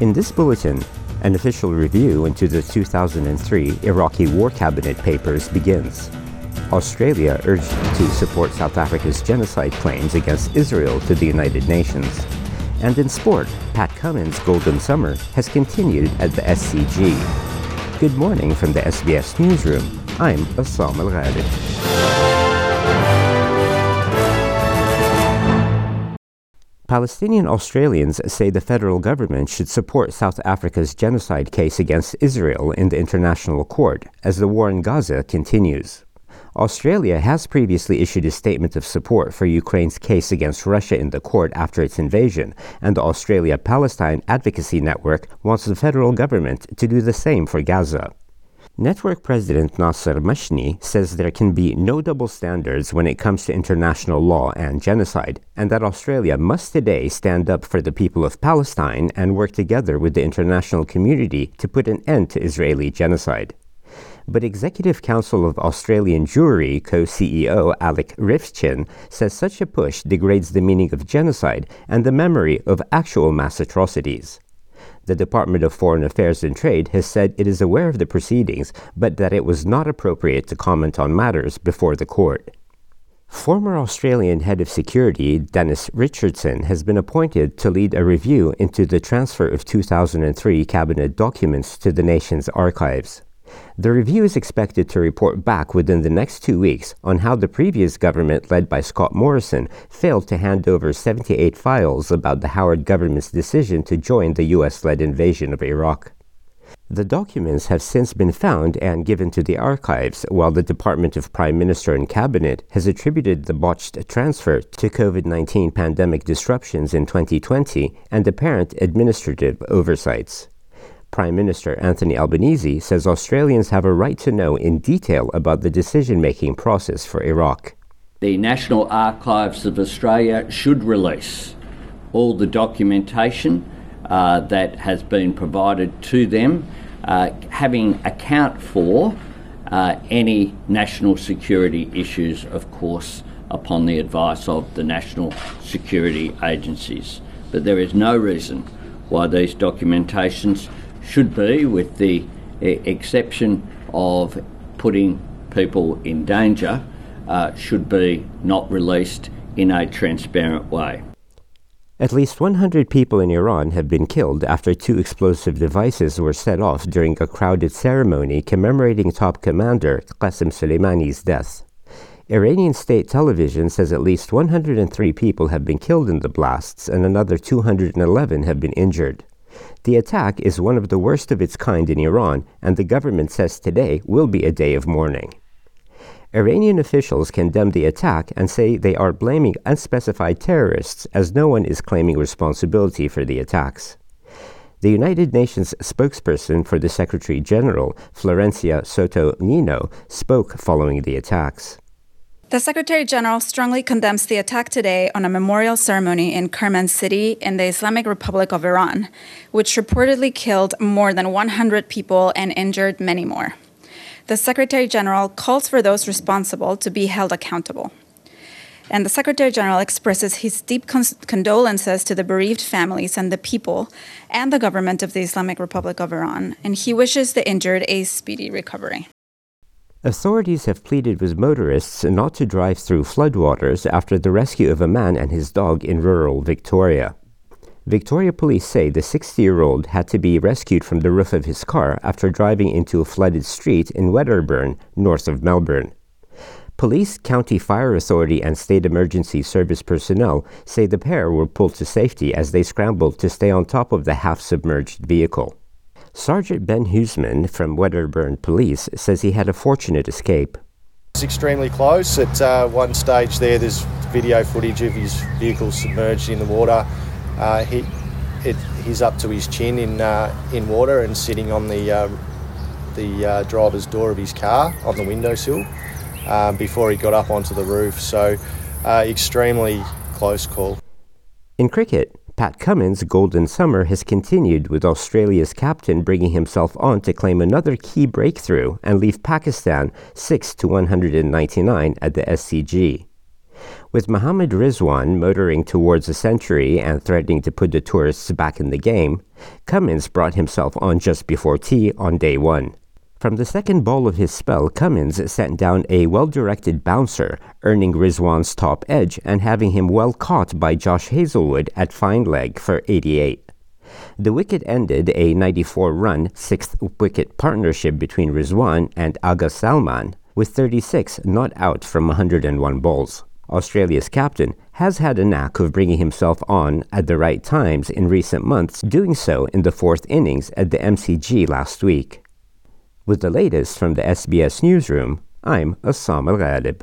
In this bulletin, an official review into the 2003 Iraqi War Cabinet papers begins. Australia urged to support South Africa's genocide claims against Israel to the United Nations. And in sport, Pat Cummins' Golden Summer has continued at the SCG. Good morning from the SBS Newsroom. I'm Essam Al Palestinian Australians say the federal government should support South Africa's genocide case against Israel in the International Court as the war in Gaza continues. Australia has previously issued a statement of support for Ukraine's case against Russia in the court after its invasion, and the Australia Palestine Advocacy Network wants the federal government to do the same for Gaza. Network President Nasser Mashni says there can be no double standards when it comes to international law and genocide, and that Australia must today stand up for the people of Palestine and work together with the international community to put an end to Israeli genocide. But Executive Council of Australian Jewry co CEO Alex Ryvchin says such a push degrades the meaning of genocide and the memory of actual mass atrocities. The Department of Foreign Affairs and Trade has said it is aware of the proceedings, but that it was not appropriate to comment on matters before the court. Former Australian Head of Security Dennis Richardson has been appointed to lead a review into the transfer of 2003 cabinet documents to the nation's archives. The review is expected to report back within the next two weeks on how the previous government, led by Scott Morrison, failed to hand over 78 files about the Howard government's decision to join the U.S. led invasion of Iraq. The documents have since been found and given to the archives, while the Department of Prime Minister and Cabinet has attributed the botched transfer to COVID 19 pandemic disruptions in 2020 and apparent administrative oversights. Prime Minister Anthony Albanese says Australians have a right to know in detail about the decision making process for Iraq. The National Archives of Australia should release all the documentation uh, that has been provided to them, uh, having account for uh, any national security issues, of course, upon the advice of the national security agencies. But there is no reason why these documentations should be, with the exception of putting people in danger, uh, should be not released in a transparent way. At least 100 people in Iran have been killed after two explosive devices were set off during a crowded ceremony commemorating top commander Qasem Soleimani's death. Iranian state television says at least 103 people have been killed in the blasts and another 211 have been injured. The attack is one of the worst of its kind in Iran, and the government says today will be a day of mourning. Iranian officials condemn the attack and say they are blaming unspecified terrorists as no one is claiming responsibility for the attacks. The United Nations spokesperson for the Secretary General, Florencia Soto Niño, spoke following the attacks. The Secretary General strongly condemns the attack today on a memorial ceremony in Kerman City in the Islamic Republic of Iran, which reportedly killed more than 100 people and injured many more. The Secretary General calls for those responsible to be held accountable. And the Secretary General expresses his deep condolences to the bereaved families and the people and the government of the Islamic Republic of Iran, and he wishes the injured a speedy recovery. Authorities have pleaded with motorists not to drive through floodwaters after the rescue of a man and his dog in rural Victoria. Victoria police say the 60 year old had to be rescued from the roof of his car after driving into a flooded street in Wedderburn, north of Melbourne. Police, Country Fire Authority, and State Emergency Service personnel say the pair were pulled to safety as they scrambled to stay on top of the half submerged vehicle. Sergeant Ben Huseman from Wedderburn Police says he had a fortunate escape. It's extremely close. At uh, one stage there, there's video footage of his vehicle submerged in the water. Uh, he, it, he's up to his chin in uh, in water and sitting on the uh, the uh, driver's door of his car on the windowsill um, before he got up onto the roof. So, uh, extremely close call. In cricket, Pat Cummins' golden summer has continued with Australia's captain bringing himself on to claim another key breakthrough and leave Pakistan 6 to 199 at the SCG. With Mohammad Rizwan motoring towards a century and threatening to put the tourists back in the game, Cummins brought himself on just before tea on day one. From the second ball of his spell, Cummins sent down a well directed bouncer, earning Rizwan's top edge and having him well caught by Josh Hazlewood at fine leg for 88. The wicket ended a 94 run, sixth wicket partnership between Rizwan and Agha Salman, with 36 not out from 101 balls. Australia's captain has had a knack of bringing himself on at the right times in recent months, doing so in the fourth innings at the MCG last week. With the latest from the SBS newsroom, I'm Essam Al Ghalib.